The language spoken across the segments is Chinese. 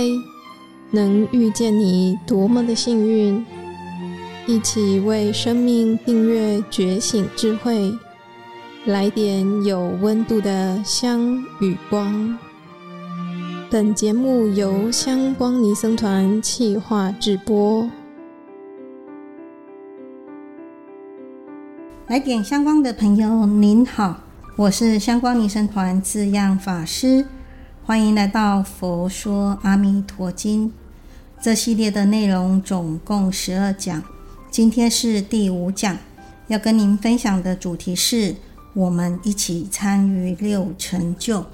嗨，能遇见你多么的幸运！一起为生命订阅觉醒智慧，来点有温度的香与光。本节目由香光尼僧团企划制播。来点香光的朋友，您好，我是香光尼僧团智样法师。欢迎来到《佛说阿弥陀经》这系列的内容，总共十二讲，今天是第五讲，要跟您分享的主题是：我们一起参与六成就。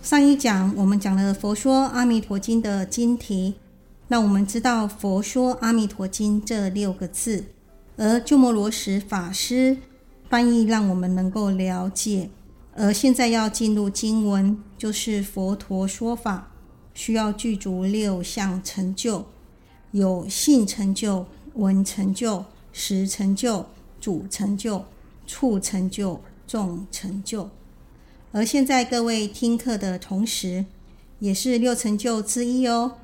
上一讲我们讲了《佛说阿弥陀经》的经题。让我们知道《佛说阿弥陀经》这六个字，而鸠摩罗什法师翻译让我们能够了解。而现在要进入经文，就是佛陀说法需要具足六项成就，有性成就、闻成就、识成就、主成就、处成就、众成就。而现在各位听课的同时，也是六成就之一哦。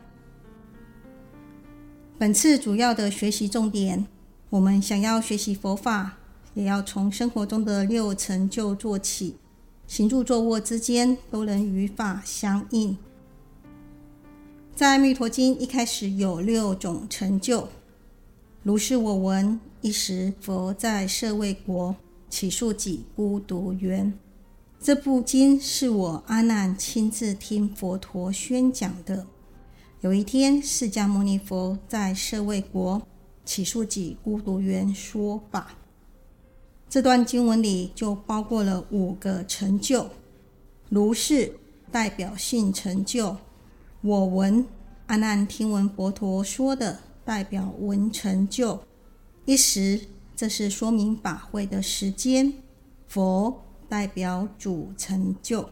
本次主要的学习重点，我们想要学习佛法，也要从生活中的六成就做起，行住坐卧之间都能与法相应。在《弥陀经》一开始有六种成就，如是我闻，一时佛在舍卫国，起树己孤独园。这部经是我阿难亲自听佛陀宣讲的。有一天，释迦牟尼佛在舍卫国只树给孤独园说法。这段经文里就包括了五个成就：如是代表性成就，我闻阿难听闻佛陀说的代表闻成就，一时这是说明法会的时间，佛代表主成就。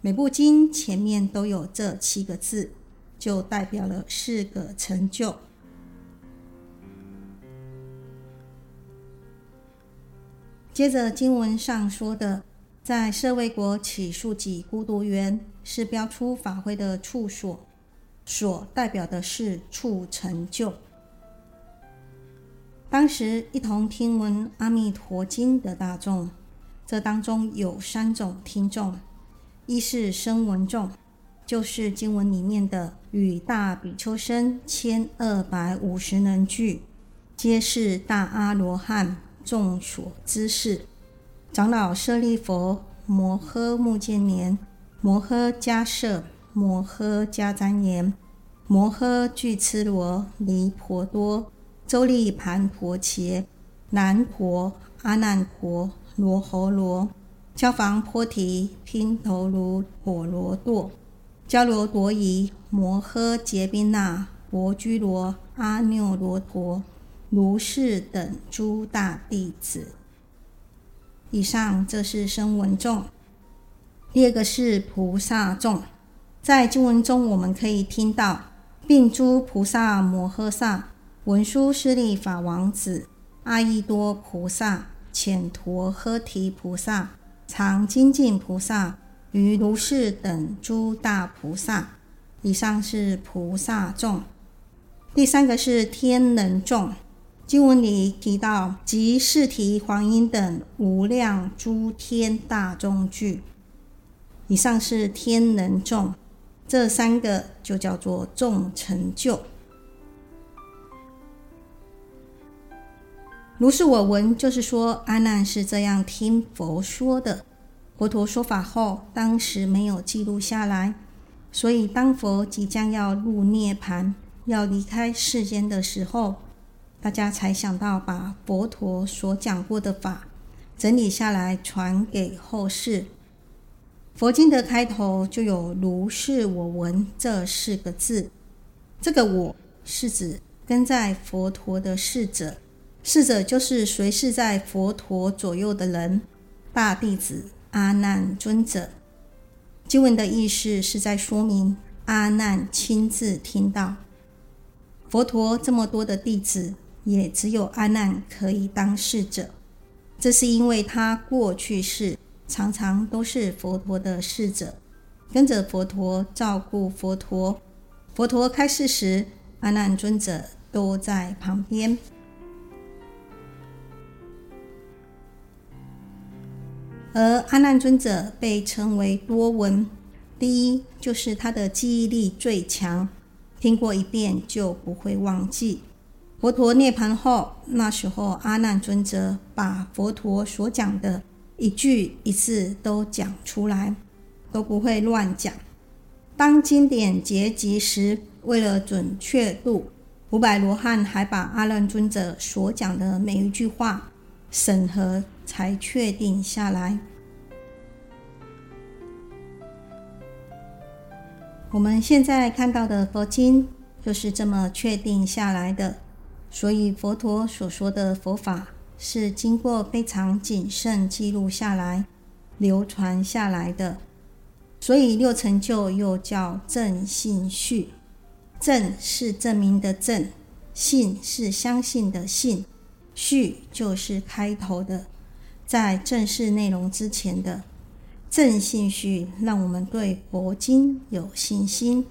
每部经前面都有这七个字。就代表了四个成就。接着经文上说的，在舍卫国只树给孤独园，是标出法会的处所，所代表的是处成就。当时一同听闻《阿弥陀经》的大众，这当中有三种听众：一是声闻众。就是经文里面的与大比丘僧千二百五十人俱，皆是大阿罗汉，众所知识。长老舍利弗、摩诃目犍连、摩诃迦叶、摩诃迦旃延、摩诃俱絺罗、尼婆多、周利盘婆伽、难婆、阿难婆、罗侯罗、憍房波提、宾头卢、婆罗多。迦罗朵夷、摩诃劫宾那、薄居罗、阿耨罗陀、如是等诸大弟子。以上这是声闻众。第二个是菩萨众，在经文中我们可以听到，并诸菩萨摩诃萨、文殊师利法王子、阿逸多菩萨、犍陀诃提菩萨、常精进菩萨。于如是等诸大菩萨，以上是菩萨众。第三个是天人众，经文里提到，及释提、桓因等无量诸天大众俱，以上是天人众。这三个就叫做众成就。如是我闻，就是说阿难是这样听佛说的。佛陀说法后，当时没有记录下来，所以当佛即将要入涅槃，要离开世间的时候，大家才想到把佛陀所讲过的法整理下来，传给后世。佛经的开头就有“如是我闻”这四个字，这个“我”是指跟在佛陀的侍者，侍者就是随侍在佛陀左右的人，大弟子。阿难尊者，经文的意思是在说明阿难亲自听到佛陀这么多的弟子，也只有阿难可以当侍者。这是因为他过去世常常都是佛陀的侍者，跟着佛陀照顾佛陀。佛陀开示时，阿难尊者都在旁边。而阿难尊者被称为多闻，第一就是他的记忆力最强，听过一遍就不会忘记。佛陀涅槃后，那时候阿难尊者把佛陀所讲的一句一字都讲出来，都不会乱讲。当经典结集时，为了准确度，五百罗汉还把阿难尊者所讲的每一句话审核，才确定下来。我们现在看到的佛经，就是这么确定下来的。所以佛陀所说的佛法是经过非常谨慎记录下来、流传下来的。所以六成就又叫正信序，正是证明的正，信是相信的信，序就是开头的，在正式内容之前的正信序，让我们对佛经有信心。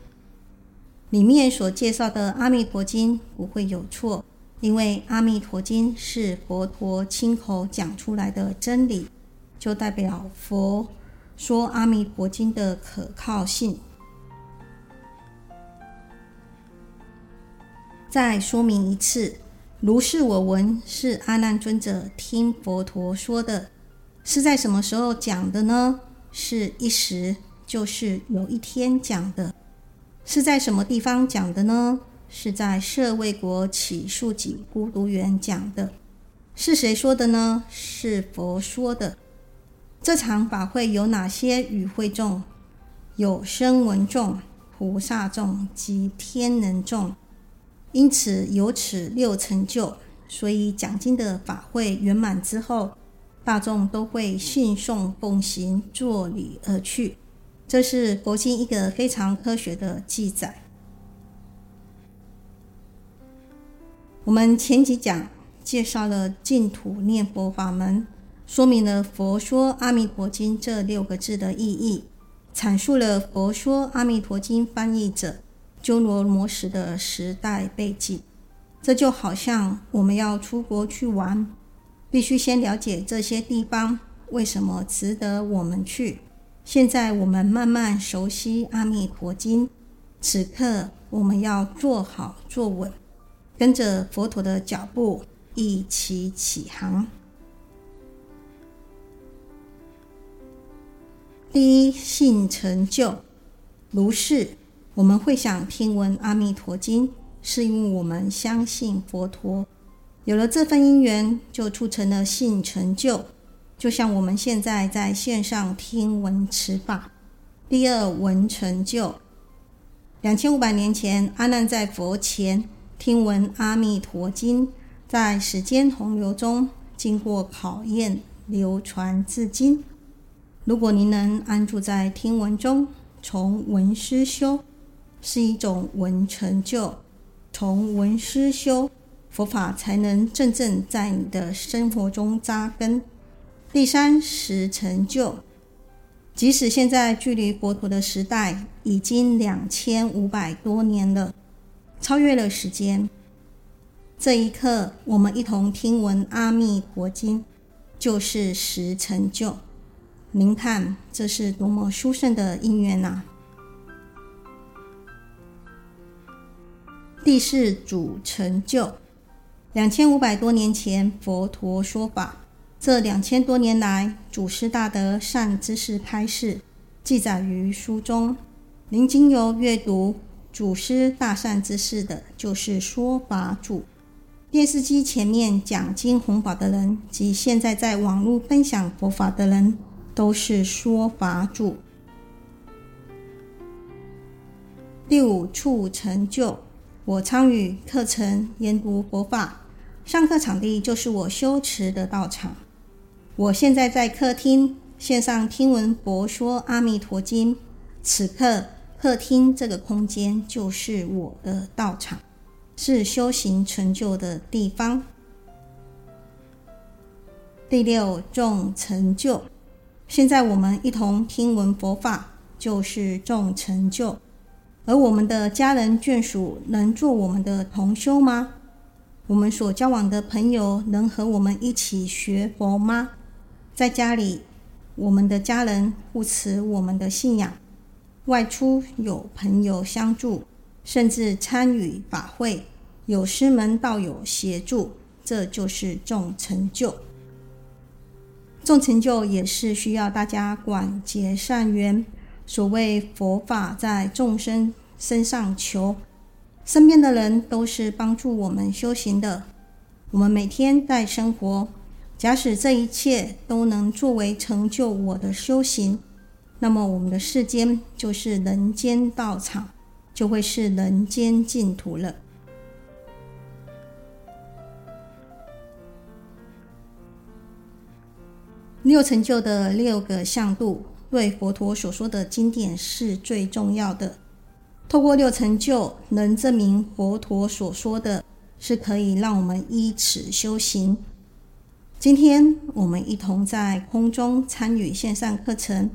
里面所介绍的《阿弥陀经》不会有错。因为《阿弥陀经》是佛陀亲口讲出来的真理，就代表佛说《阿弥陀经》的可靠性。再说明一次，如是我闻，是阿难尊者听佛陀说的，是在什么时候讲的呢？是一时，就是有一天讲的。是在什么地方讲的呢？是在舍卫国只树给孤独园讲的，是谁说的呢？是佛说的。这场法会有哪些与会众？有声闻众、菩萨众及天人众。因此有此六成就，所以讲经的法会圆满之后，大众都会信诵奉行，作礼而去。这是佛经一个非常科学的记载。我们前几讲介绍了净土念佛法门，说明了佛说阿弥陀经这六个字的意义，阐述了佛说阿弥陀经翻译者鸠罗摩什的时代背景。这就好像我们要出国去玩，必须先了解这些地方为什么值得我们去。现在我们慢慢熟悉阿弥陀经，此刻我们要坐好坐稳。跟着佛陀的脚步一起起航。第一信成就，如是我们会想听闻阿弥陀经，是因为我们相信佛陀，有了这份因缘，就促成了信成就。就像我们现在在线上听闻此法。第二闻成就，两千五百年前，阿难在佛前。听闻《阿弥陀经》在时间洪流中经过考验，流传至今。如果您能安住在听闻中，从闻思修，是一种文成就。从文思修，佛法才能真正在你的生活中扎根。第三识成就，即使现在距离佛陀的时代已经两千五百多年了。超越了时间，这一刻，我们一同听闻《阿弥陀经》，就是识成就。您看，这是多么殊胜的因缘呐、第四主成就，两千五百多年前佛陀说法，这两千多年来，祖师大德善知识开示，记载于书中，您经由阅读。祖师大善知识的，就是说法主。电视机前面讲经弘法的人，及现在在网络分享佛法的人，都是说法主。第五处成就，我参与课程研读佛法，上课场地就是我修持的道场。我现在在客厅线上听闻佛说阿弥陀经，此刻。客厅这个空间就是我的道场，是修行成就的地方。第六，重成就。现在我们一同听闻佛法，就是重成就。而我们的家人眷属能做我们的同修吗？我们所交往的朋友能和我们一起学佛吗？在家里，我们的家人护持我们的信仰；外出有朋友相助，甚至参与法会，有师门道友协助，这就是众成就。众成就也是需要大家广结善缘。所谓佛法在众生身上求，身边的人都是帮助我们修行的。我们每天在生活，假使这一切都能作为成就我的修行，那么我们的世间就是人间道场，就会是人间净土了。六成就的六个向度，对佛陀所说的经典是最重要的。透过六成就，能证明佛陀所说的是可以让我们依此修行。今天我们一同在空中参与线上课程，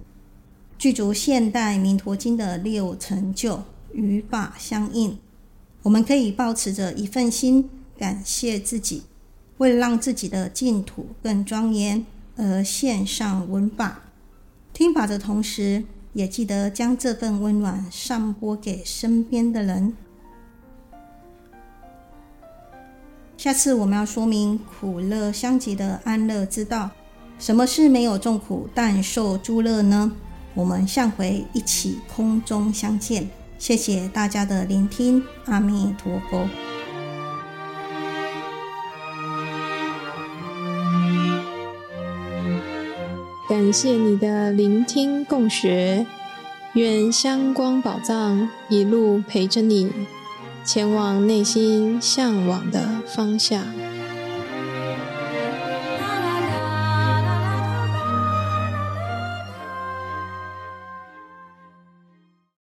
具足现代弥陀经的六成就，与法相应。我们可以抱持着一份心，感谢自己，为了让自己的净土更庄严。而线上文法、听法的同时，也记得将这份温暖散播给身边的人。下次我们要说明苦乐相即的安乐之道。什么是没有众苦但受诸乐呢？我们下回一起空中相见。谢谢大家的聆听，阿弥陀佛。感谢你的聆听共学，愿香光宝藏一路陪着你，前往内心向往的方向。